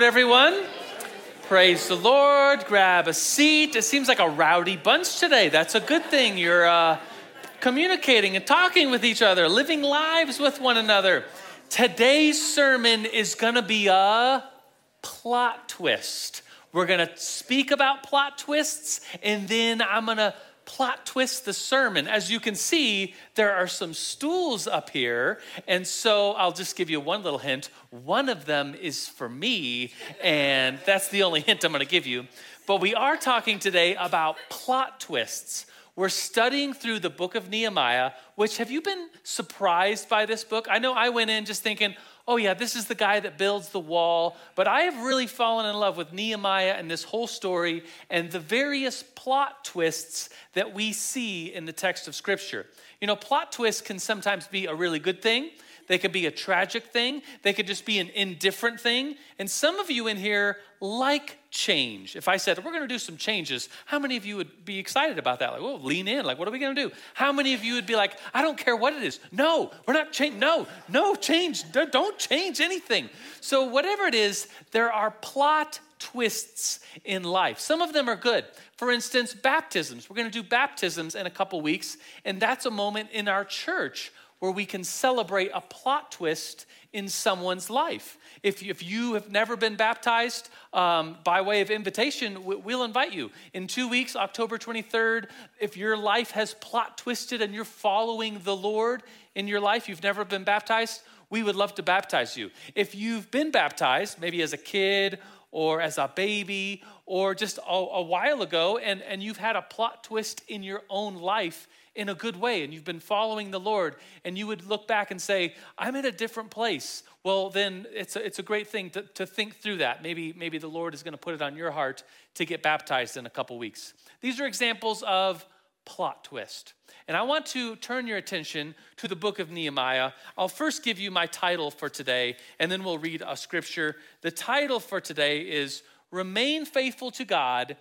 Lord, everyone. Praise the Lord. Grab a seat. It seems like a rowdy bunch today. That's a good thing. You're uh, communicating and talking with each other, living lives with one another. Today's sermon is going to be a plot twist. We're going to speak about plot twists, and then I'm going to plot twist the sermon. As you can see, there are some stools up here. And so I'll just give you one little hint. One of them is for me, and that's the only hint I'm going to give you. But we are talking today about plot twists. We're studying through the book of Nehemiah, which have you been surprised by this book? I know I went in just thinking, oh, yeah, this is the guy that builds the wall. But I have really fallen in love with Nehemiah and this whole story and the various plot twists that we see in the text of Scripture. You know, plot twists can sometimes be a really good thing. They could be a tragic thing. They could just be an indifferent thing. And some of you in here like change. If I said, we're going to do some changes, how many of you would be excited about that? Like, well, lean in. Like, what are we going to do? How many of you would be like, I don't care what it is. No, we're not change. No, no change. Don't change anything. So, whatever it is, there are plot twists in life. Some of them are good. For instance, baptisms. We're going to do baptisms in a couple weeks, and that's a moment in our church where we can celebrate a plot twist in someone's life. If, if you have never been baptized um, by way of invitation, we'll invite you. In two weeks, October 23rd, if your life has plot twisted and you're following the Lord in your life, you've never been baptized, we would love to baptize you. If you've been baptized, maybe as a kid or as a baby or just a, a while ago, and, and you've had a plot twist in your own life, in a good way and you've been following the Lord and you would look back and say, I'm in a different place, well, then it's a, it's a great thing to, to think through that. Maybe, maybe the Lord is going to put it on your heart to get baptized in a couple weeks. These are examples of plot twist. And I want to turn your attention to the book of Nehemiah. I'll first give you my title for today, and then we'll read a scripture. The title for today is Remain Faithful to God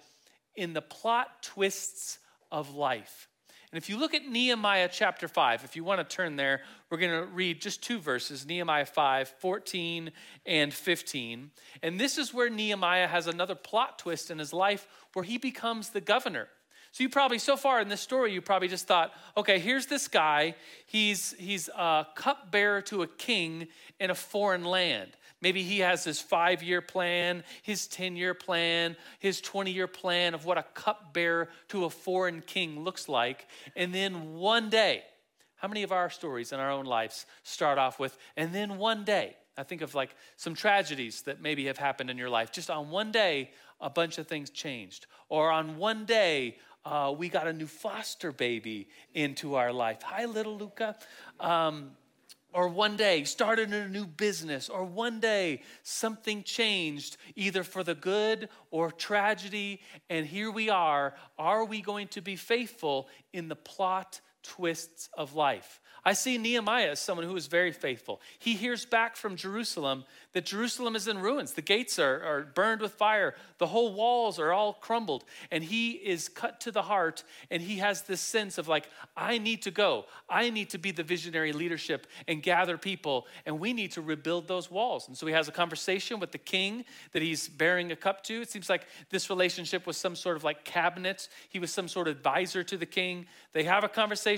in the Plot Twists of Life. And if you look at Nehemiah chapter 5, if you want to turn there, we're going to read just two verses Nehemiah 5, 14 and 15. And this is where Nehemiah has another plot twist in his life where he becomes the governor. So you probably, so far in this story, you probably just thought, okay, here's this guy. He's, he's a cupbearer to a king in a foreign land. Maybe he has his five year plan, his 10 year plan, his 20 year plan of what a cupbearer to a foreign king looks like. And then one day, how many of our stories in our own lives start off with, and then one day, I think of like some tragedies that maybe have happened in your life. Just on one day, a bunch of things changed. Or on one day, uh, we got a new foster baby into our life. Hi, little Luca. Um, or one day started a new business, or one day something changed, either for the good or tragedy, and here we are. Are we going to be faithful in the plot twists of life? I see Nehemiah as someone who is very faithful. He hears back from Jerusalem that Jerusalem is in ruins. The gates are, are burned with fire, the whole walls are all crumbled. And he is cut to the heart, and he has this sense of like, I need to go. I need to be the visionary leadership and gather people, and we need to rebuild those walls. And so he has a conversation with the king that he's bearing a cup to. It seems like this relationship was some sort of like cabinet. He was some sort of advisor to the king. They have a conversation.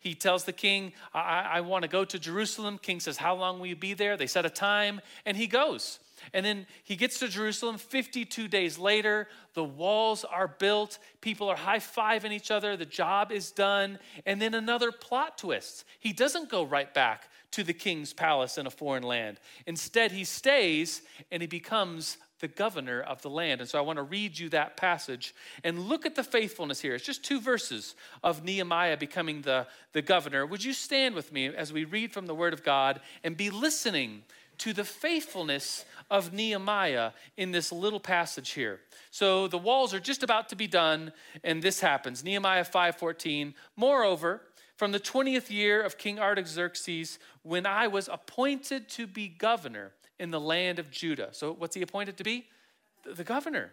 He tells the king, I, I want to go to Jerusalem. King says, How long will you be there? They set a time and he goes. And then he gets to Jerusalem 52 days later. The walls are built. People are high fiving each other. The job is done. And then another plot twist. He doesn't go right back to the king's palace in a foreign land. Instead, he stays and he becomes the governor of the land. And so I want to read you that passage and look at the faithfulness here. It's just two verses of Nehemiah becoming the, the governor. Would you stand with me as we read from the Word of God and be listening to the faithfulness of Nehemiah in this little passage here. So the walls are just about to be done and this happens. Nehemiah 5:14. Moreover, from the 20th year of King Artaxerxes when I was appointed to be governor in the land of Judah. So what's he appointed to be? The governor.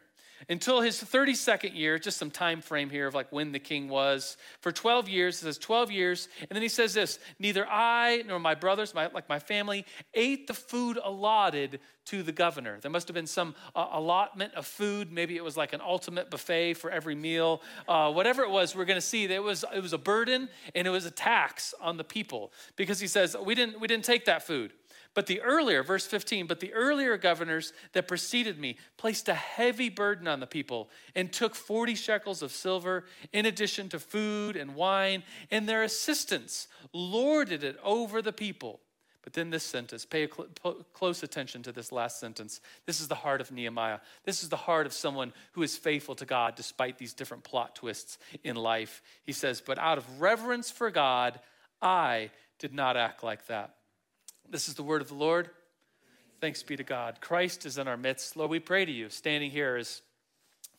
until his 32nd year, just some time frame here of like when the king was. For 12 years, it says 12 years. And then he says this Neither I nor my brothers, my, like my family, ate the food allotted to the governor. There must have been some uh, allotment of food. Maybe it was like an ultimate buffet for every meal. Uh, whatever it was, we're going to see that it was, it was a burden and it was a tax on the people because he says, we didn't, we didn't take that food. But the earlier, verse 15, but the earlier governors that preceded me placed a heavy burden on the people and took 40 shekels of silver in addition to food and wine, and their assistants lorded it over the people. But then this sentence, pay cl- close attention to this last sentence. This is the heart of Nehemiah. This is the heart of someone who is faithful to God despite these different plot twists in life. He says, But out of reverence for God, I did not act like that. This is the word of the Lord. Thanks be to God. Christ is in our midst. Lord, we pray to you, standing here as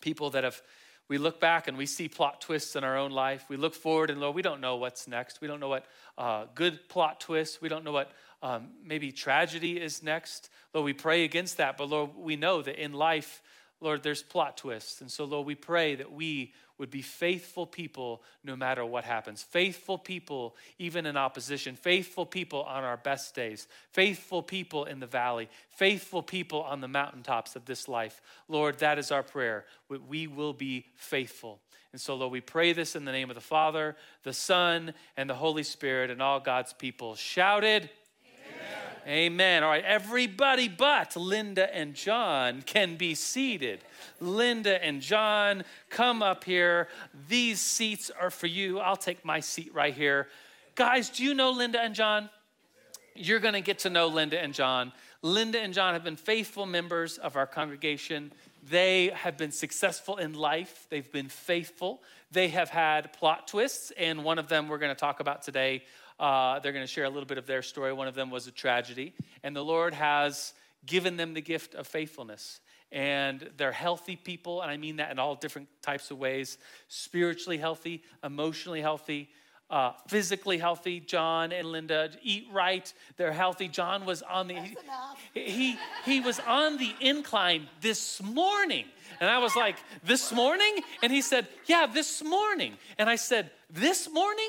people that have, we look back and we see plot twists in our own life. We look forward and, Lord, we don't know what's next. We don't know what uh, good plot twists. We don't know what um, maybe tragedy is next. Lord, we pray against that. But, Lord, we know that in life, Lord, there's plot twists. And so, Lord, we pray that we would be faithful people no matter what happens. Faithful people, even in opposition. Faithful people on our best days. Faithful people in the valley. Faithful people on the mountaintops of this life. Lord, that is our prayer. We will be faithful. And so, Lord, we pray this in the name of the Father, the Son, and the Holy Spirit, and all God's people shouted. Amen. All right, everybody but Linda and John can be seated. Linda and John, come up here. These seats are for you. I'll take my seat right here. Guys, do you know Linda and John? You're going to get to know Linda and John. Linda and John have been faithful members of our congregation. They have been successful in life. They've been faithful. They have had plot twists, and one of them we're going to talk about today uh, they're going to share a little bit of their story. One of them was a tragedy, and the Lord has given them the gift of faithfulness. And they're healthy people, and I mean that in all different types of ways spiritually healthy, emotionally healthy. Uh, physically healthy, John and Linda eat right. They're healthy. John was on the he, he he was on the incline this morning, and I was like, "This morning?" And he said, "Yeah, this morning." And I said, "This morning?"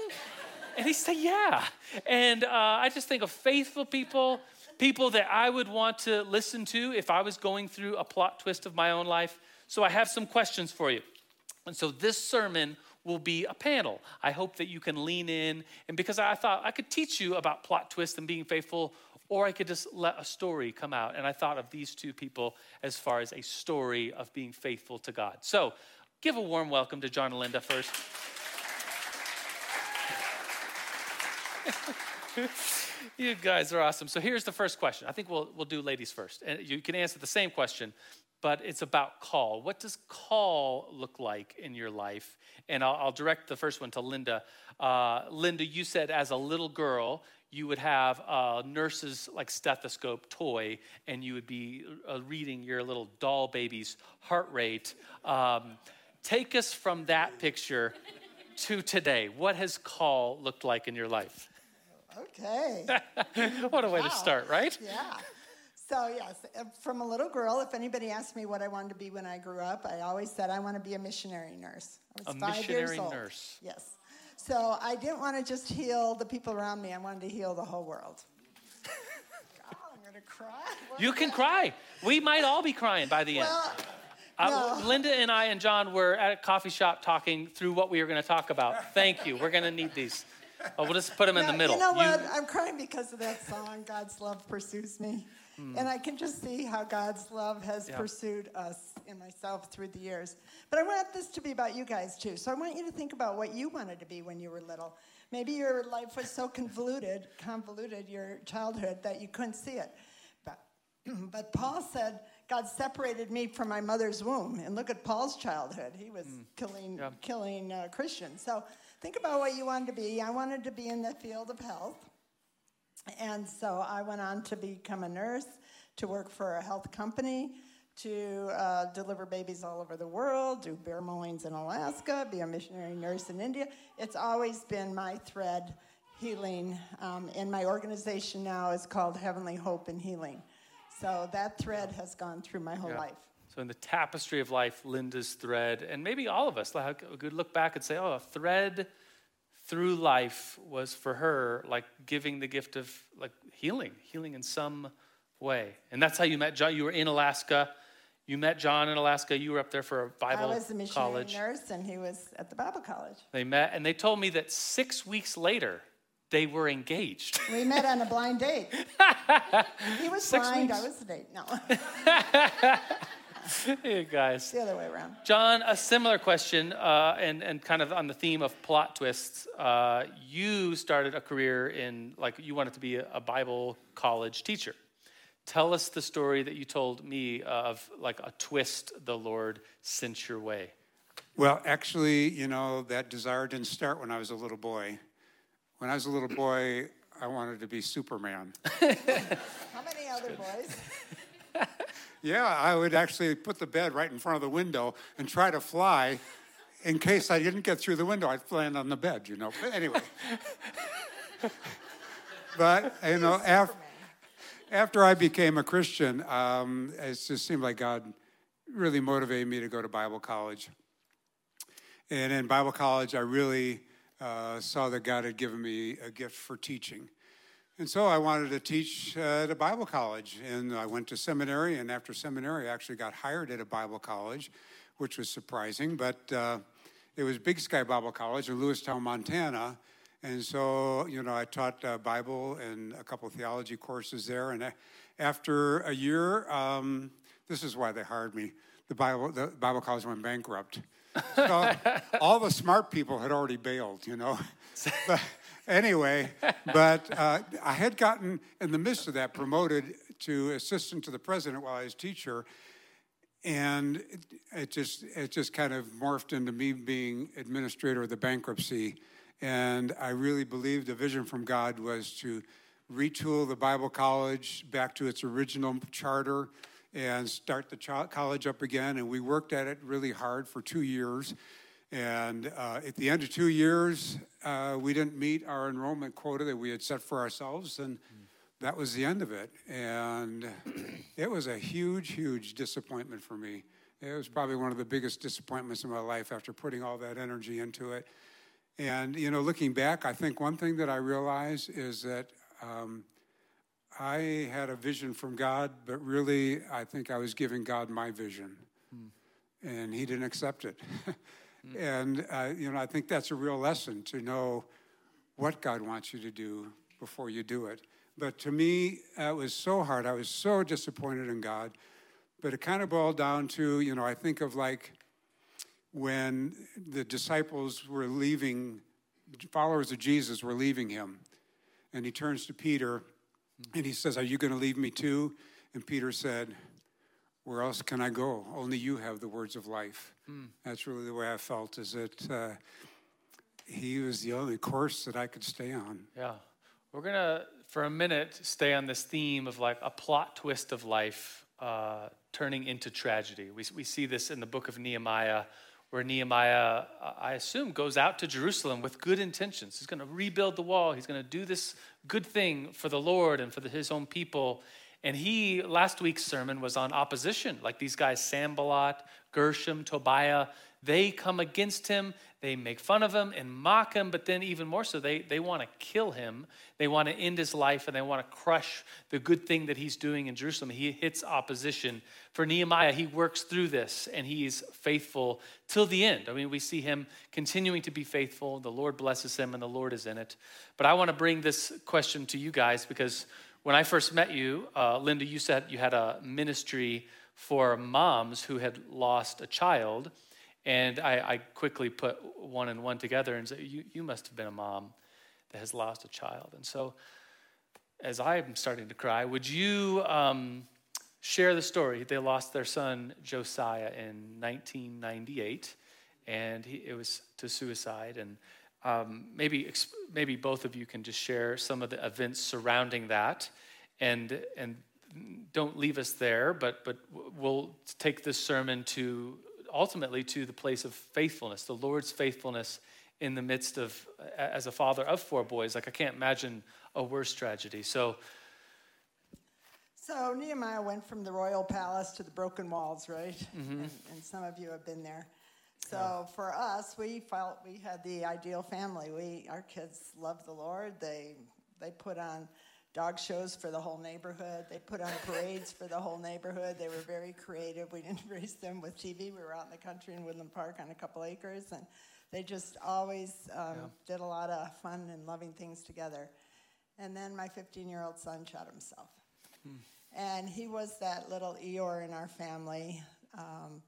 And he said, Yeah. And uh, I just think of faithful people, people that I would want to listen to if I was going through a plot twist of my own life. So I have some questions for you. And so this sermon will be a panel. I hope that you can lean in. And because I thought I could teach you about plot twists and being faithful, or I could just let a story come out. And I thought of these two people as far as a story of being faithful to God. So give a warm welcome to John and Linda first. you guys are awesome. So here's the first question. I think we'll, we'll do ladies first. And you can answer the same question, but it's about call. What does call look like in your life? And I'll, I'll direct the first one to Linda. Uh, Linda, you said as a little girl, you would have a nurse's like stethoscope toy and you would be uh, reading your little doll baby's heart rate. Um, take us from that picture to today. What has call looked like in your life? Okay. what a way wow. to start, right? Yeah. So, yes, from a little girl, if anybody asked me what I wanted to be when I grew up, I always said I want to be a missionary nurse. I was a five missionary years old. nurse. Yes. So, I didn't want to just heal the people around me, I wanted to heal the whole world. God, I'm going to cry. What you can that? cry. We might all be crying by the well, end. Uh, Linda and I and John were at a coffee shop talking through what we were going to talk about. Thank you. We're going to need these. Oh, we'll just put them in the middle. You know what? You... I'm crying because of that song, God's Love Pursues Me. Mm. And I can just see how God's love has yeah. pursued us and myself through the years. But I want this to be about you guys too. So I want you to think about what you wanted to be when you were little. Maybe your life was so convoluted, convoluted, your childhood, that you couldn't see it. But, but Paul said, God separated me from my mother's womb. And look at Paul's childhood. He was mm. killing, yeah. killing uh, Christians. So think about what you wanted to be. I wanted to be in the field of health. And so I went on to become a nurse, to work for a health company, to uh, deliver babies all over the world, do bear mowings in Alaska, be a missionary nurse in India. It's always been my thread healing. Um, and my organization now is called Heavenly Hope and Healing. So that thread has gone through my whole yeah. life. So, in the tapestry of life, Linda's thread, and maybe all of us, like, could look back and say, oh, a thread through life was for her like giving the gift of like healing, healing in some way. And that's how you met John. You were in Alaska. You met John in Alaska. You were up there for a Bible I was a missionary college. nurse, and he was at the Bible college. They met, and they told me that six weeks later, they were engaged. We met on a blind date. he was Six blind. weeks. I was the date. No, hey guys. the other way around. John, a similar question, uh, and and kind of on the theme of plot twists. Uh, you started a career in like you wanted to be a, a Bible college teacher. Tell us the story that you told me of like a twist the Lord sent your way. Well, actually, you know, that desire didn't start when I was a little boy. When I was a little boy, I wanted to be Superman. How many other boys? Yeah, I would actually put the bed right in front of the window and try to fly. In case I didn't get through the window, I'd land on the bed, you know. But anyway. but, you know, after, after I became a Christian, um, it just seemed like God really motivated me to go to Bible college. And in Bible college, I really uh, saw that God had given me a gift for teaching. And so I wanted to teach uh, at a Bible college. And I went to seminary, and after seminary, I actually got hired at a Bible college, which was surprising. But uh, it was Big Sky Bible College in Lewistown, Montana. And so, you know, I taught uh, Bible and a couple of theology courses there. And after a year, um, this is why they hired me. The Bible, the Bible college went bankrupt. So all the smart people had already bailed, you know. Anyway, but uh, I had gotten, in the midst of that, promoted to assistant to the president while I was teacher. And it, it just it just kind of morphed into me being administrator of the bankruptcy. And I really believed the vision from God was to retool the Bible college back to its original charter and start the college up again. And we worked at it really hard for two years. And uh, at the end of two years, uh, we didn't meet our enrollment quota that we had set for ourselves, and that was the end of it. And it was a huge, huge disappointment for me. It was probably one of the biggest disappointments in my life after putting all that energy into it. And, you know, looking back, I think one thing that I realized is that um, I had a vision from God, but really, I think I was giving God my vision. And He didn't accept it. and, uh, you know, I think that's a real lesson to know what God wants you to do before you do it. But to me, it was so hard. I was so disappointed in God. But it kind of boiled down to, you know, I think of like when the disciples were leaving, followers of Jesus were leaving him. And he turns to Peter and he says, Are you going to leave me too? And Peter said, Where else can I go? Only you have the words of life. That's really the way I felt, is that uh, he was the only course that I could stay on. Yeah. We're going to, for a minute, stay on this theme of like a plot twist of life uh, turning into tragedy. We, we see this in the book of Nehemiah, where Nehemiah, I assume, goes out to Jerusalem with good intentions. He's going to rebuild the wall, he's going to do this good thing for the Lord and for the, his own people. And he, last week's sermon was on opposition. Like these guys, Sanballat, Gershom, Tobiah, they come against him. They make fun of him and mock him, but then even more so, they, they want to kill him. They want to end his life and they want to crush the good thing that he's doing in Jerusalem. He hits opposition. For Nehemiah, he works through this and he's faithful till the end. I mean, we see him continuing to be faithful. The Lord blesses him and the Lord is in it. But I want to bring this question to you guys because when I first met you, uh, Linda, you said you had a ministry for moms who had lost a child. And I, I quickly put one and one together and said, you, you must have been a mom that has lost a child. And so, as I'm starting to cry, would you um, share the story? They lost their son, Josiah, in 1998, and he, it was to suicide. And um, maybe, maybe both of you can just share some of the events surrounding that. And, and don't leave us there, but, but we'll take this sermon to ultimately to the place of faithfulness, the Lord's faithfulness in the midst of, as a father of four boys, like I can't imagine a worse tragedy. So, So Nehemiah went from the royal palace to the broken walls, right? Mm-hmm. And, and, some of you have been there. So yeah. for us, we felt we had the ideal family. We our kids loved the Lord. They they put on dog shows for the whole neighborhood. They put on parades for the whole neighborhood. They were very creative. We didn't raise them with TV. We were out in the country in Woodland Park on a couple acres, and they just always um, yeah. did a lot of fun and loving things together. And then my 15 year old son shot himself. Hmm. And he was that little Eeyore in our family, um,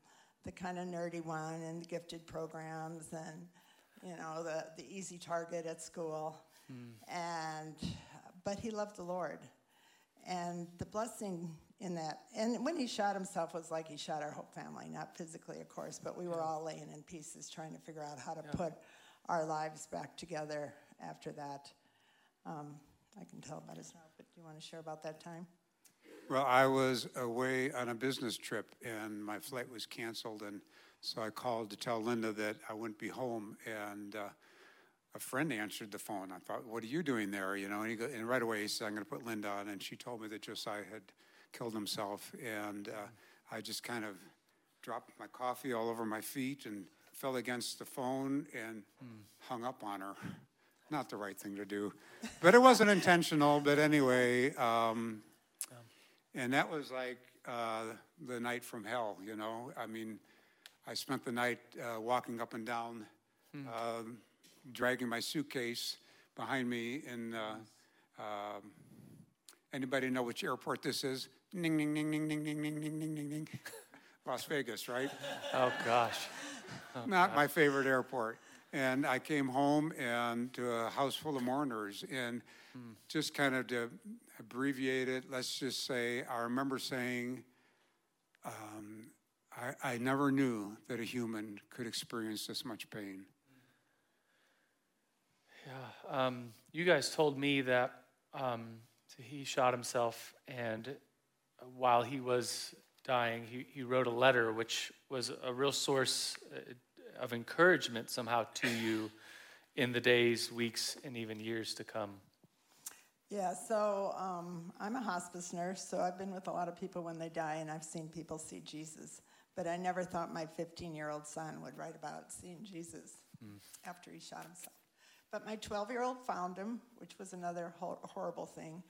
the kind of nerdy one in the gifted programs and, you know, the, the easy target at school. Hmm. And but he loved the Lord. And the blessing in that, and when he shot himself was like he shot our whole family, not physically, of course, but we were all laying in pieces trying to figure out how to yeah. put our lives back together after that. Um, I can tell about his now, but do you want to share about that time? Well, I was away on a business trip and my flight was canceled, and so I called to tell Linda that I wouldn't be home, and uh, a friend answered the phone. I thought, "What are you doing there?" You know, and, go, and right away he said, "I'm going to put Linda on," and she told me that Josiah had killed himself, and uh, I just kind of dropped my coffee all over my feet and fell against the phone and mm. hung up on her. Not the right thing to do, but it wasn't intentional. But anyway, um, and that was like uh, the night from hell. You know, I mean, I spent the night uh, walking up and down. Mm. Um, dragging my suitcase behind me in uh, uh, anybody know which airport this is? Ning, ning, ning, ning, ning, ning, ning, ning, ning, ning, ning. Las Vegas, right? Oh, gosh. Oh, Not gosh. my favorite airport. And I came home and to a house full of mourners. And hmm. just kind of to abbreviate it, let's just say, I remember saying, um, I, I never knew that a human could experience this much pain. Yeah, um, you guys told me that um, he shot himself, and while he was dying, he, he wrote a letter, which was a real source uh, of encouragement somehow to you in the days, weeks, and even years to come. Yeah, so um, I'm a hospice nurse, so I've been with a lot of people when they die, and I've seen people see Jesus. But I never thought my 15 year old son would write about seeing Jesus mm. after he shot himself. But my 12 year old found him, which was another horrible thing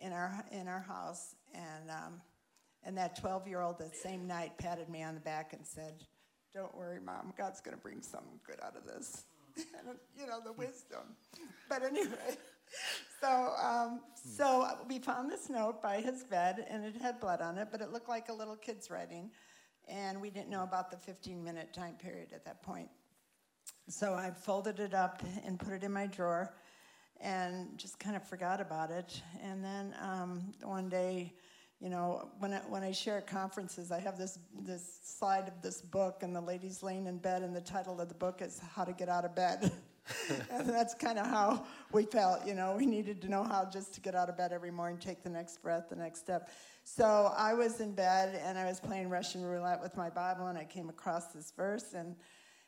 in our, in our house. And, um, and that 12 year old that same night patted me on the back and said, Don't worry, mom, God's going to bring something good out of this. and, you know, the wisdom. But anyway. So, um, so we found this note by his bed, and it had blood on it, but it looked like a little kid's writing, and we didn't know about the 15 minute time period at that point. So I folded it up and put it in my drawer and just kind of forgot about it. And then um, one day, you know, when I, when I share conferences, I have this, this slide of this book, and the lady's laying in bed, and the title of the book is How to Get Out of Bed. and that's kind of how we felt, you know, we needed to know how just to get out of bed every morning, take the next breath, the next step. So I was in bed and I was playing Russian roulette with my Bible, and I came across this verse, and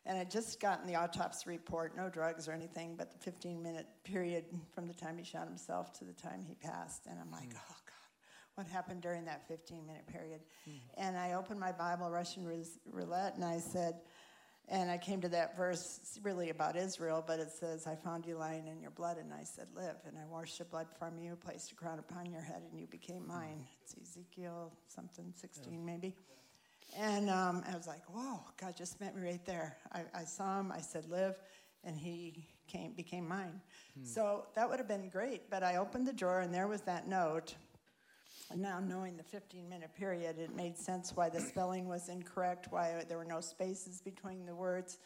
and I'd just gotten the autopsy report, no drugs or anything, but the 15 minute period from the time he shot himself to the time he passed. And I'm like, mm. oh God, what happened during that 15 minute period? Mm. And I opened my Bible, Russian roulette, and I said, and I came to that verse really about Israel, but it says, I found you lying in your blood, and I said, Live. And I washed the blood from you, placed a crown upon your head, and you became mine. It's Ezekiel something, 16 yeah. maybe. And um, I was like, whoa, God just met me right there. I, I, saw him, I said, live, and he came, became mine. Hmm. So that would have been great, but I opened the drawer and there was that note. Now, knowing the 15 minute period, it made sense why the spelling was incorrect, why there were no spaces between the words,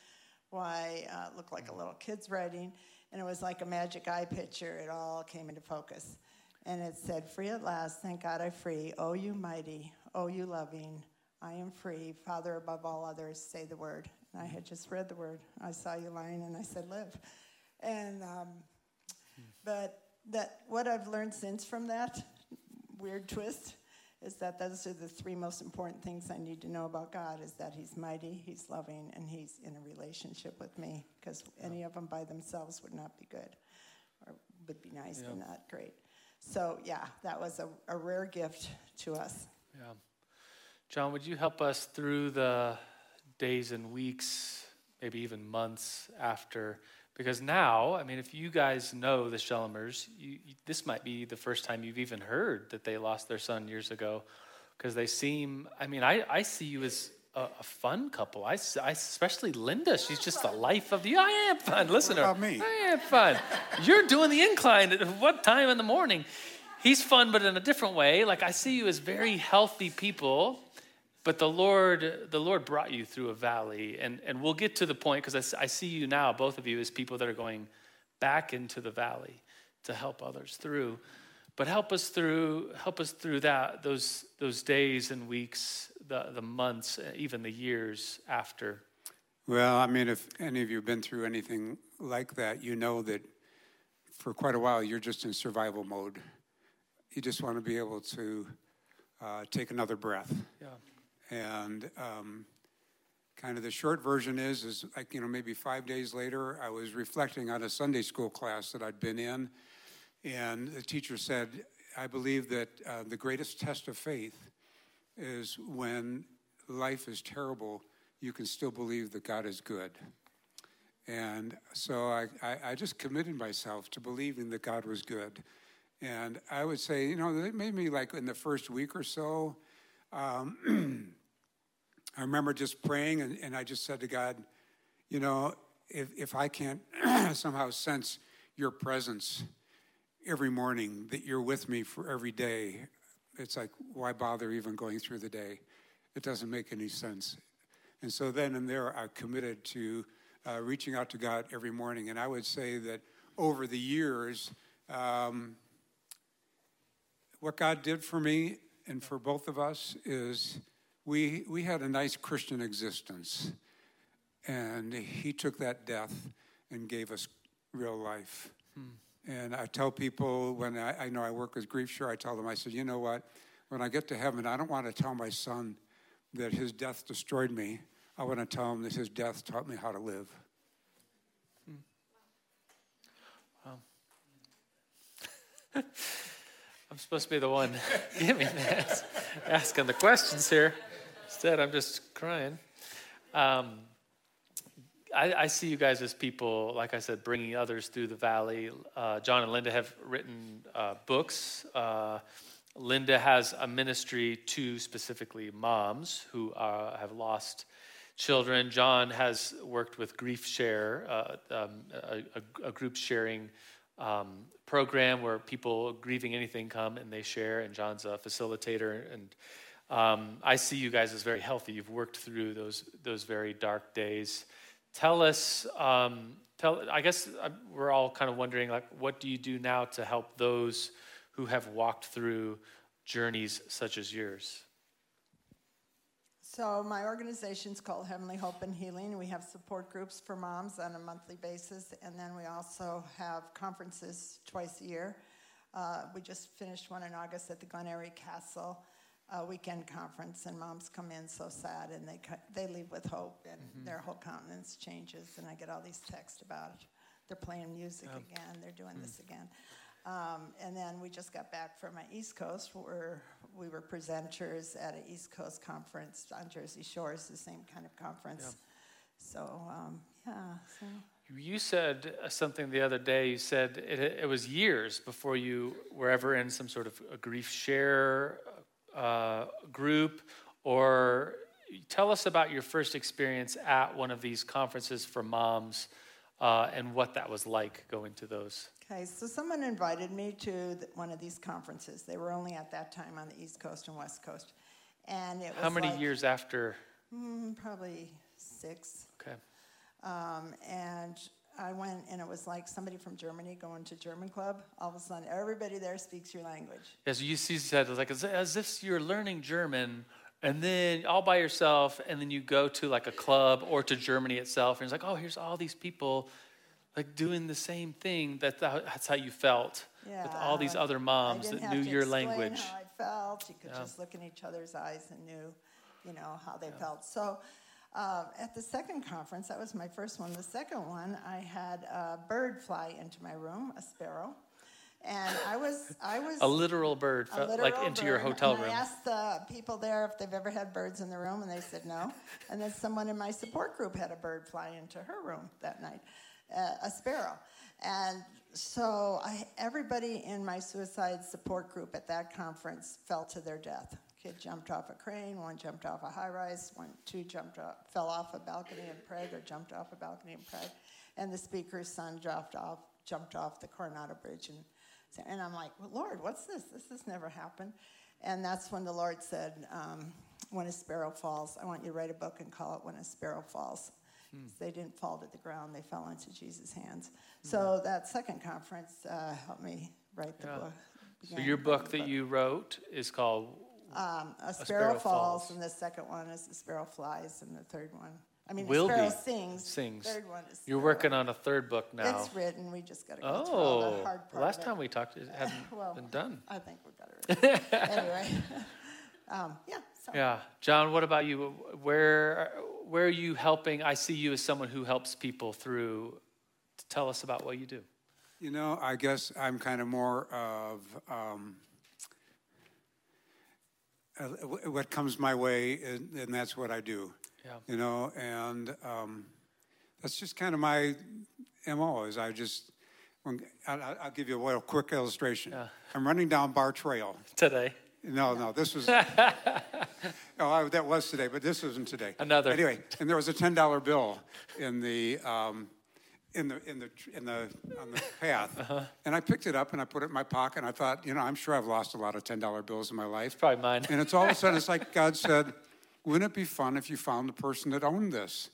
why uh, it looked like a little kid's writing. And it was like a magic eye picture. It all came into focus. And it said, Free at last, thank God I free. Oh, you mighty, oh, you loving, I am free. Father, above all others, say the word. And I had just read the word. I saw you lying, and I said, live. And, um, but that what I've learned since from that weird twist is that those are the three most important things I need to know about God is that he's mighty, he's loving, and he's in a relationship with me because any of them by themselves would not be good or would be nice yeah. but not great. So, yeah, that was a, a rare gift to us. Yeah. John, would you help us through the days and weeks, maybe even months after? Because now, I mean, if you guys know the Shellemers, you, you, this might be the first time you've even heard that they lost their son years ago. Because they seem, I mean, I, I see you as a, a, fun couple. I, I, especially Linda, she's just the life of the. I am fun. Listen what about me? I am fun. You're doing the incline at what time in the morning? He's fun, but in a different way. Like I see you as very healthy people, but the Lord, the Lord brought you through a valley, and and we'll get to the point because I, I see you now, both of you, as people that are going back into the valley to help others through. But help us through, help us through that, those, those days and weeks, the, the months, even the years after. Well, I mean, if any of you have been through anything like that, you know that for quite a while you're just in survival mode. You just want to be able to uh, take another breath. Yeah. And um, kind of the short version is, is like you know, maybe five days later, I was reflecting on a Sunday school class that I'd been in, and the teacher said, I believe that uh, the greatest test of faith is when life is terrible, you can still believe that God is good. And so I, I, I just committed myself to believing that God was good. And I would say, you know, it made me like in the first week or so, um, I remember just praying and, and I just said to God, you know, if, if I can't somehow sense your presence, every morning that you're with me for every day. It's like, why bother even going through the day? It doesn't make any sense. And so then and there, I committed to uh, reaching out to God every morning. And I would say that over the years, um, what God did for me and for both of us is we, we had a nice Christian existence. And He took that death and gave us real life. Hmm. And I tell people when I, I know I work with Grief Share, I tell them, I said, you know what? When I get to heaven, I don't want to tell my son that his death destroyed me. I want to tell him that his death taught me how to live. Hmm. Wow. I'm supposed to be the one giving that, asking the questions here. Instead, I'm just crying. Um, I, I, see you guys as people, like I said, bringing others through the valley. Uh, John and Linda have written uh, books. Uh, Linda has a ministry to specifically moms who uh, have lost children. John has worked with Grief Share, uh, um, a, a, group sharing um, program where people grieving anything come and they share, and John's a facilitator. And um, I see you guys as very healthy. You've worked through those, those very dark days. Tell us, um, tell, I guess uh, we're all kind of wondering, like, what do you do now to help those who have walked through journeys such as yours? So, my organization is called Heavenly Hope and Healing. We have support groups for moms on a monthly basis, and then we also have conferences twice a year. Uh, we just finished one in August at the Glen Eyrie Castle a weekend conference, and moms come in so sad, and they they leave with hope, and mm-hmm. their whole countenance changes. And I get all these texts about they're playing music again, they're doing mm. this again. Um, and then we just got back from an East Coast, where we were presenters at an East Coast conference on Jersey Shore. It's the same kind of conference. So um, yeah. So. You said something the other day. You said it, it, was years before you were ever in some sort of a grief share uh, group or tell us about your first experience at one of these conferences for moms uh, and what that was like going to those. Okay, so someone invited me to the, one of these conferences. They were only at that time on the East Coast and West Coast. And it was How many like, years after? Mm, probably six. Okay. Um, and I went and it was like somebody from Germany going to German club. All of a sudden, everybody there speaks your language. Yes, you see, said like as, as if you're learning German, and then all by yourself, and then you go to like a club or to Germany itself, and it's like, oh, here's all these people, like doing the same thing. That that's how you felt yeah, with all these other moms that knew your language. How I felt. You could yeah. just look in each other's eyes and knew, you know, how they yeah. felt. So uh, at the second conference, that was my first one. The second one, I had a bird fly into my room, a sparrow, And I was, I was a literal bird, a literal like into bird. your hotel room. I asked the people there if they've ever had birds in the room, and they said no. And then someone in my support group had a bird fly into her room that night, uh, a sparrow. And so I, everybody in my suicide support group at that conference fell to their death. Kid jumped off a crane, one jumped off a high rise, one, two jumped off, fell off a balcony in Prague or jumped off a balcony in Prague, and the speaker's son jumped off, jumped off the Coronado Bridge. And, and I'm like, well, Lord, what's this? This has never happened. And that's when the Lord said, um, when a sparrow falls, I want you to write a book and call it When a Sparrow Falls. Hmm. They didn't fall to the ground, they fell into Jesus' hands. Hmm. So that second conference uh, helped me write the yeah. book. So your book that book. you wrote is called um, a, sparrow a, sparrow falls, falls, and the second one is a sparrow flies, and the third one. I mean, Will sparrow be. sings. Sings. Third one is. You're working on a third book now. It's written. We just got to go oh, through all the oh, hard part. Last time we talked, it hadn't well, been done. I think we got it. anyway, um, yeah. So. Yeah, John. What about you? Where where are you helping? I see you as someone who helps people through. Tell us about what you do. You know, I guess I'm kind of more of. Um, what comes my way, and, and, that's what I do. Yeah. You know, and um, that's just kind of my mo. Is I just when, I'll, give you a little quick illustration. Yeah. I'm running down Barr Trail today. No, no, this was. oh, I, that was today, but this wasn't today. Another. Anyway, and there was a ten dollar bill in the um, in the in the in the on the path, uh-huh. and I picked it up and I put it in my pocket. and I thought, you know, I'm sure I've lost a lot of ten dollar bills in my life. It's probably mine. And it's all of a sudden, it's like God said, "Wouldn't it be fun if you found the person that owned this?"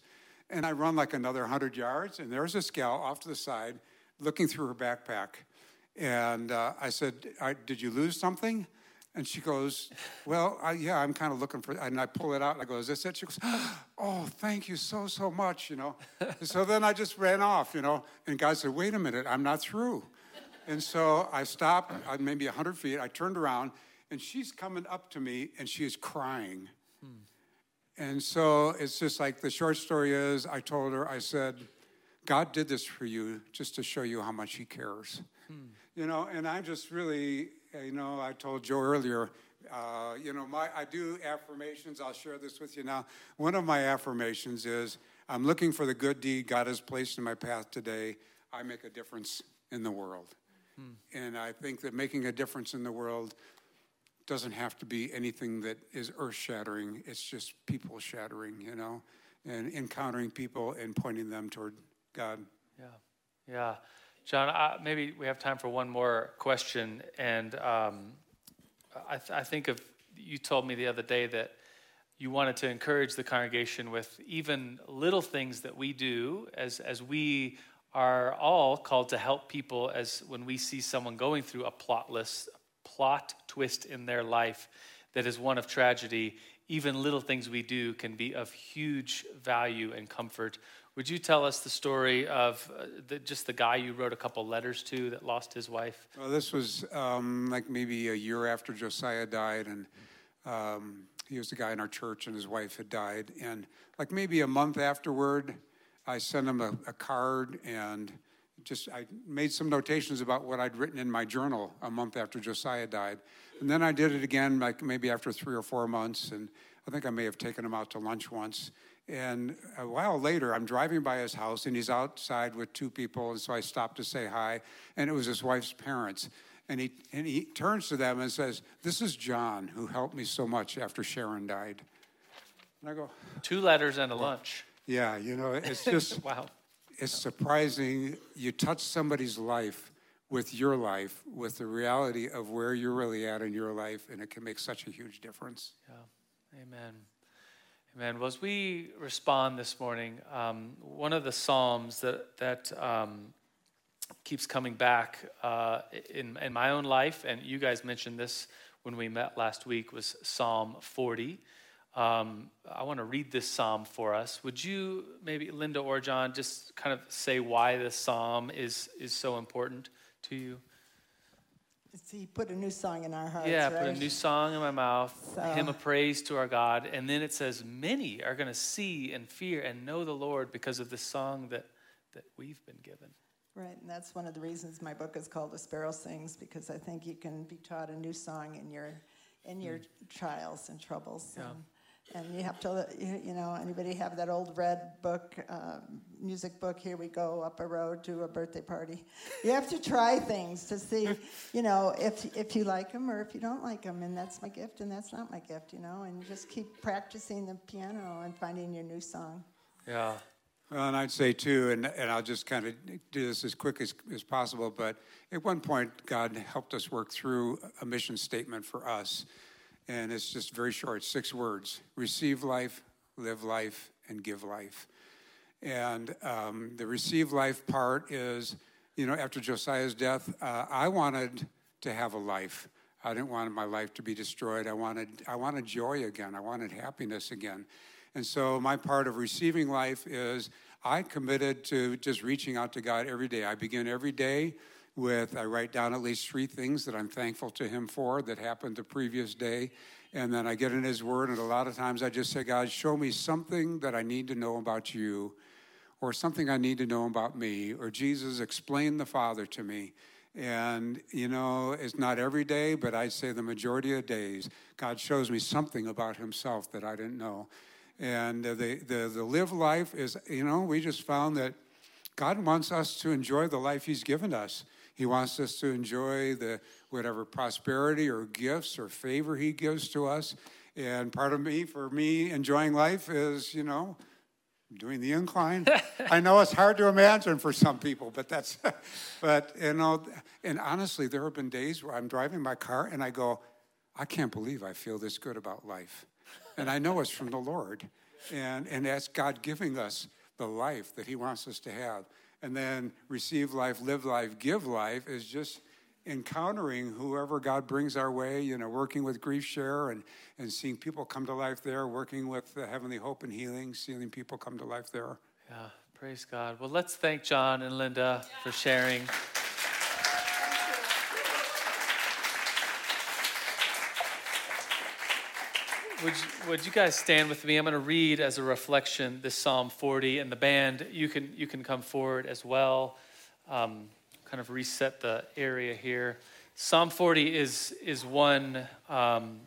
And I run like another hundred yards, and there's this gal off to the side, looking through her backpack, and uh, I said, "Did you lose something?" And she goes, Well, I, yeah, I'm kind of looking for, and I pull it out and I go, Is this it? She goes, Oh, thank you so, so much, you know. so then I just ran off, you know, and God said, Wait a minute, I'm not through. And so I stopped, uh, maybe 100 feet. I turned around, and she's coming up to me, and she is crying. Hmm. And so it's just like the short story is I told her, I said, God did this for you just to show you how much He cares. Hmm. You know, and I just really you know, I told Joe earlier, uh, you know, my, I do affirmations. I'll share this with you now. One of my affirmations is I'm looking for the good deed God has placed in my path today. I make a difference in the world. Hmm. And I think that making a difference in the world doesn't have to be anything that is earth shattering, it's just people shattering, you know, and encountering people and pointing them toward God. Yeah. Yeah. John, uh, maybe we have time for one more question. And um, I, th- I, think of you told me the other day that you wanted to encourage the congregation with even little things that we do as, as we are all called to help people as when we see someone going through a plotless plot twist in their life that is one of tragedy even little things we do can be of huge value and comfort would you tell us the story of uh, the, just the guy you wrote a couple letters to that lost his wife? Well, this was um, like maybe a year after Josiah died, and um, he was the guy in our church, and his wife had died. And like maybe a month afterward, I sent him a, a card and just I made some notations about what I'd written in my journal a month after Josiah died. And then I did it again, like maybe after three or four months, and I think I may have taken him out to lunch once. And a while later, I'm driving by his house, and he's outside with two people. And so I stopped to say hi, and it was his wife's parents. And he, and he turns to them and says, This is John, who helped me so much after Sharon died. And I go, Two letters and a lunch. Yeah, you know, it's just, wow. It's surprising. You touch somebody's life with your life, with the reality of where you're really at in your life, and it can make such a huge difference. Yeah, amen. Amen. Well, as we respond this morning, um, one of the Psalms that, that um, keeps coming back uh, in, in my own life, and you guys mentioned this when we met last week, was Psalm 40. Um, I want to read this psalm for us. Would you, maybe Linda or John, just kind of say why this psalm is, is so important to you? He put a new song in our hearts. Yeah, right? put a new song in my mouth, so. hymn of praise to our God. And then it says, Many are going to see and fear and know the Lord because of the song that, that we've been given. Right, and that's one of the reasons my book is called A Sparrow Sings because I think you can be taught a new song in your in your mm. trials and troubles. Yeah. And, and you have to, you know, anybody have that old red book, uh, music book? Here we go up a road to a birthday party. You have to try things to see, you know, if if you like them or if you don't like them, and that's my gift, and that's not my gift, you know. And just keep practicing the piano and finding your new song. Yeah. Well, and I'd say too, and, and I'll just kind of do this as quick as, as possible, but at one point, God helped us work through a mission statement for us. And it's just very short six words receive life, live life, and give life. And um, the receive life part is, you know, after Josiah's death, uh, I wanted to have a life. I didn't want my life to be destroyed. I wanted, I wanted joy again. I wanted happiness again. And so my part of receiving life is I committed to just reaching out to God every day. I begin every day with, I write down at least three things that I'm thankful to Him for that happened the previous day. And then I get in His Word, and a lot of times I just say, God, show me something that I need to know about you, or something I need to know about me, or Jesus, explain the Father to me. And, you know, it's not every day, but I'd say the majority of days, God shows me something about Himself that I didn't know. And the, the, the live life is, you know, we just found that God wants us to enjoy the life He's given us. He wants us to enjoy the whatever prosperity or gifts or favor He gives to us. And part of me, for me, enjoying life is, you know, doing the incline. I know it's hard to imagine for some people, but that's, but, you know, and honestly, there have been days where I'm driving my car and I go, I can't believe I feel this good about life. And I know it's from the Lord. And, and that's God giving us the life that He wants us to have. And then receive life, live life, give life is just encountering whoever God brings our way, you know, working with Grief Share and, and seeing people come to life there, working with the Heavenly Hope and Healing, seeing people come to life there. Yeah, praise God. Well, let's thank John and Linda for sharing. Would you, would you guys stand with me? I'm going to read as a reflection this Psalm 40, and the band you can you can come forward as well. Um, kind of reset the area here. Psalm 40 is is one. Um,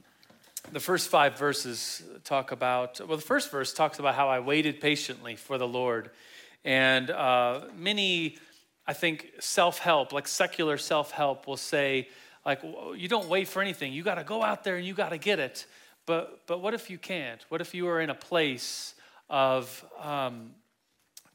the first five verses talk about well, the first verse talks about how I waited patiently for the Lord, and uh, many, I think, self help like secular self help will say like you don't wait for anything. You got to go out there and you got to get it. But, but what if you can't? What if you are in a place of um,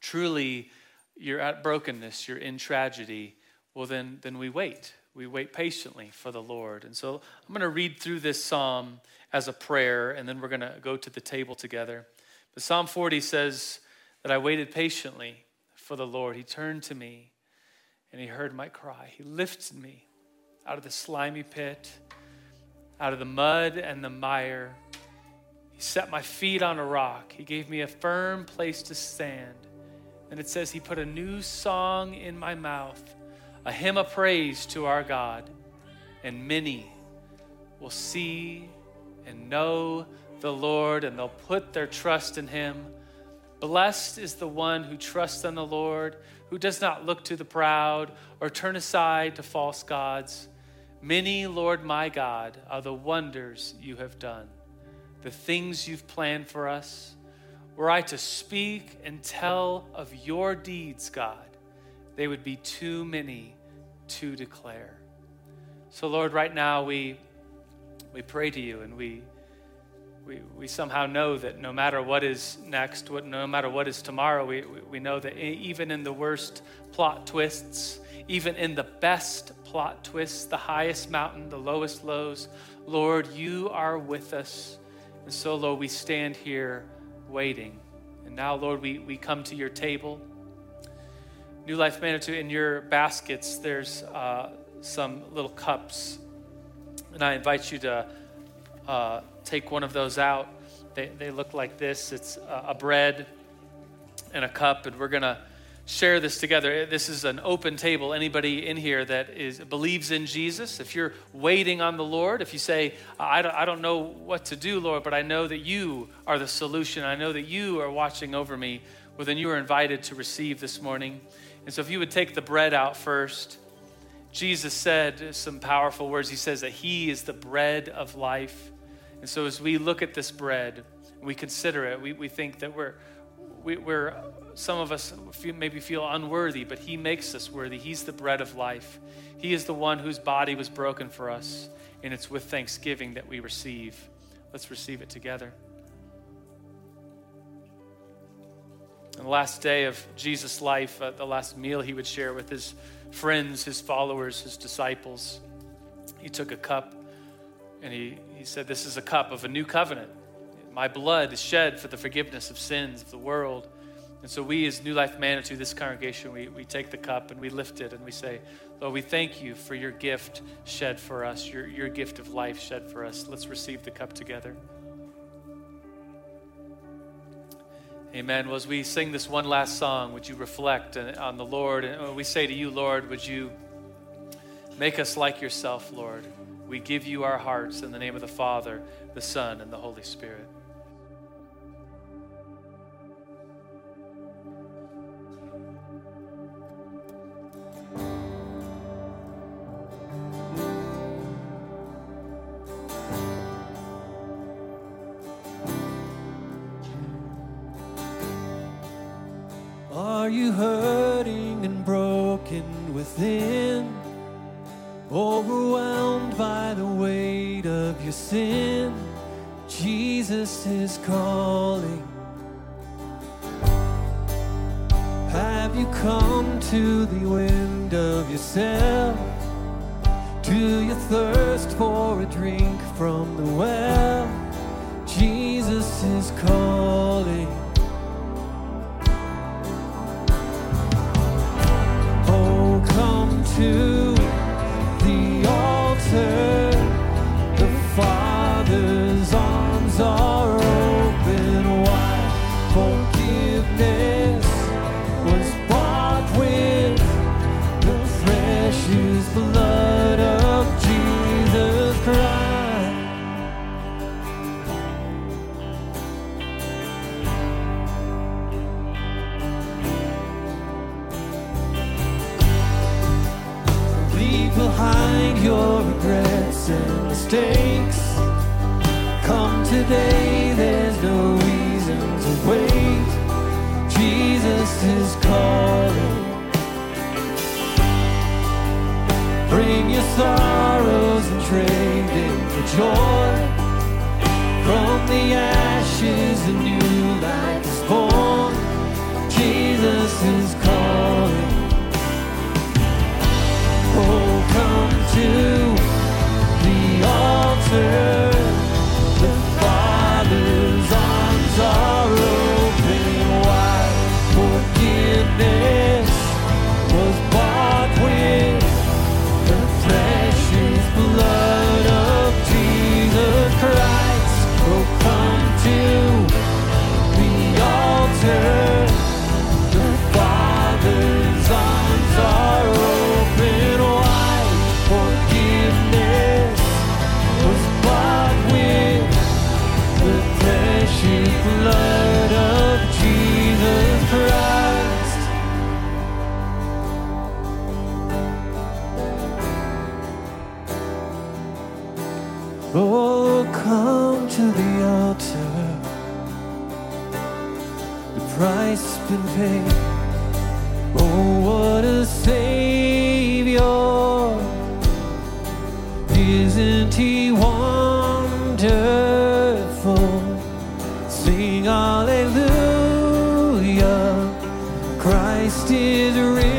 truly you're at brokenness, you're in tragedy? Well, then, then we wait. We wait patiently for the Lord. And so I'm going to read through this psalm as a prayer, and then we're going to go to the table together. But Psalm 40 says that I waited patiently for the Lord. He turned to me and he heard my cry. He lifted me out of the slimy pit out of the mud and the mire. He set my feet on a rock. He gave me a firm place to stand. And it says, He put a new song in my mouth, a hymn of praise to our God. And many will see and know the Lord, and they'll put their trust in Him. Blessed is the one who trusts in the Lord, who does not look to the proud or turn aside to false gods Many, Lord my God, are the wonders you have done, the things you've planned for us. Were I to speak and tell of your deeds, God, they would be too many to declare. So, Lord, right now we, we pray to you and we, we, we somehow know that no matter what is next, what, no matter what is tomorrow, we, we know that even in the worst plot twists, even in the best plot twists, the highest mountain, the lowest lows. Lord, you are with us. And so, Lord, we stand here waiting. And now, Lord, we, we come to your table. New Life Manitou, in your baskets, there's uh, some little cups. And I invite you to uh, take one of those out. They, they look like this it's a bread and a cup, and we're going to share this together. Eh, this is an open table. Anybody in here that is believes in Jesus, if you're waiting on the Lord, if you say, I don't, I don't know what to do, Lord, but I know that you are the solution. I know that you are watching over me. Well, then you are invited to receive this morning. And so if you would take the bread out first, Jesus said some powerful words. He says that He is the bread of life. And so as we look at this bread, we consider it, we, we think that we're, we, are we are some of us maybe feel unworthy, but He makes us worthy. He's the bread of life. He is the one whose body was broken for us, and it's with thanksgiving that we receive. Let's receive it together. On the last day of Jesus' life, uh, the last meal he would share with his friends, his followers, his disciples, he took a cup and he, he said, This is a cup of a new covenant. My blood is shed for the forgiveness of sins of the world. And so, we as New Life Manitou, this congregation, we, we take the cup and we lift it and we say, Lord, we thank you for your gift shed for us, your, your gift of life shed for us. Let's receive the cup together. Amen. Well, as we sing this one last song, would you reflect on the Lord? And uh, we say to you, Lord, would you make us like yourself, Lord? We give you our hearts in the name of the Father, the Son, and the Holy Spirit. Within? Overwhelmed by the weight of your sin? Jesus is calling. Have you come to the end of yourself? Do you thirst for a drink from the well? Leave behind your regrets and mistakes. Come today, there's no reason to wait. Jesus is calling. Bring your sorrows and trade in for joy. From the to price been paid. Oh, what a Savior! Isn't He wonderful? Sing Hallelujah! Christ is risen.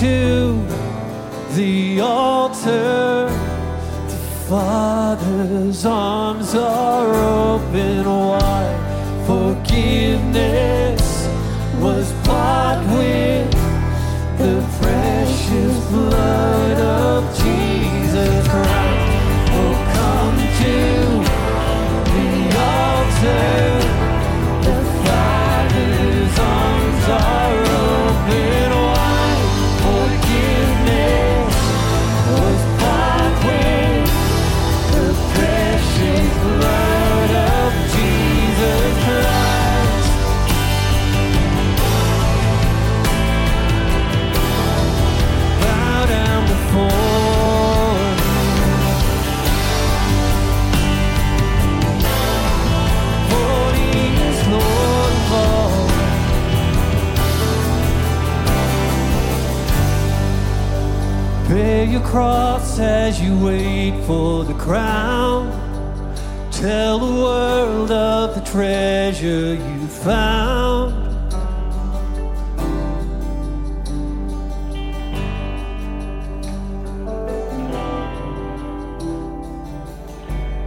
to the altar. The Father's arms are open. Cross as you wait for the crown. Tell the world of the treasure you found.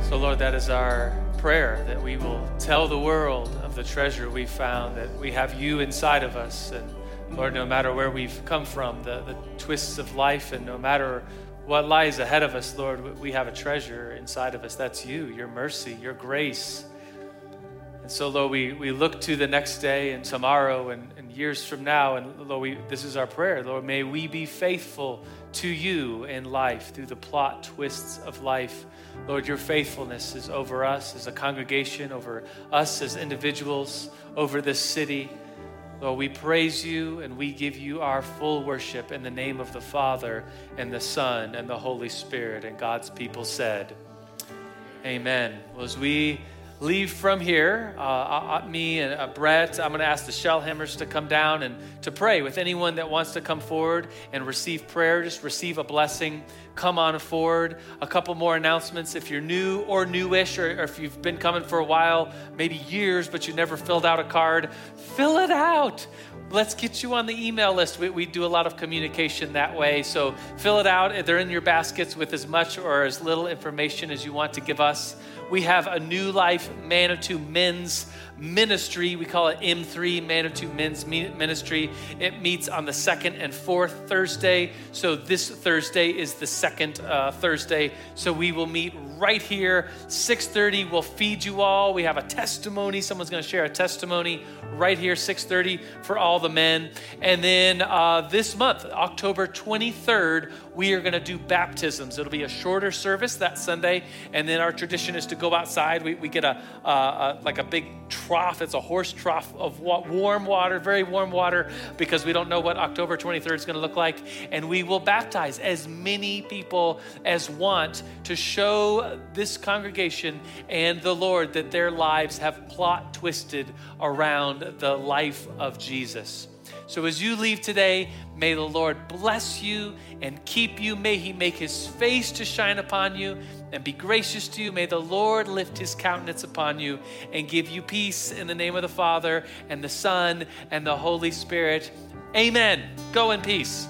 So, Lord, that is our prayer that we will tell the world of the treasure we found, that we have you inside of us. And, Lord, no matter where we've come from, the, the twists of life, and no matter what lies ahead of us, Lord, we have a treasure inside of us. That's you, your mercy, your grace. And so, Lord, we, we look to the next day and tomorrow and, and years from now. And Lord, we, this is our prayer. Lord, may we be faithful to you in life through the plot twists of life. Lord, your faithfulness is over us as a congregation, over us as individuals, over this city. Lord, we praise you and we give you our full worship in the name of the Father and the Son and the Holy Spirit. And God's people said, Amen. Well, as we leave from here, uh, uh, me and uh, Brett, I'm going to ask the Shellhammers to come down and to pray with anyone that wants to come forward and receive prayer. Just receive a blessing. Come on forward. A couple more announcements. If you're new or newish, or, or if you've been coming for a while, maybe years, but you never filled out a card, fill it out let's get you on the email list. We, we, do a lot of communication that way. So fill it out. They're in your baskets with as much or as little information as you want to give us. We have a New Life Manitou Men's Ministry. We call it M3 Manitou Men's Ministry. It meets on the second and fourth Thursday. So this Thursday is the second uh, Thursday. So we will meet right here, 6:30. We'll feed you all. We have a testimony. Someone's going to share a testimony right here, 6:30 for all the men. And then uh, this month, October 23rd, we are going to do baptisms. It'll be a shorter service that Sunday, and then our tradition is to go outside. We, we get a, a, a like a big trough. It's a horse trough of wa- warm water, very warm water, because we don't know what October 23rd is going to look like, and we will baptize as many people as want to show this congregation and the Lord that their lives have plot twisted around the life of Jesus. So as you leave today, may the Lord bless you and keep you. May he make his face to shine upon you and be gracious to you. May the Lord lift his countenance upon you and give you peace in the name of the Father and the Son and the Holy Spirit. Amen. Go in peace.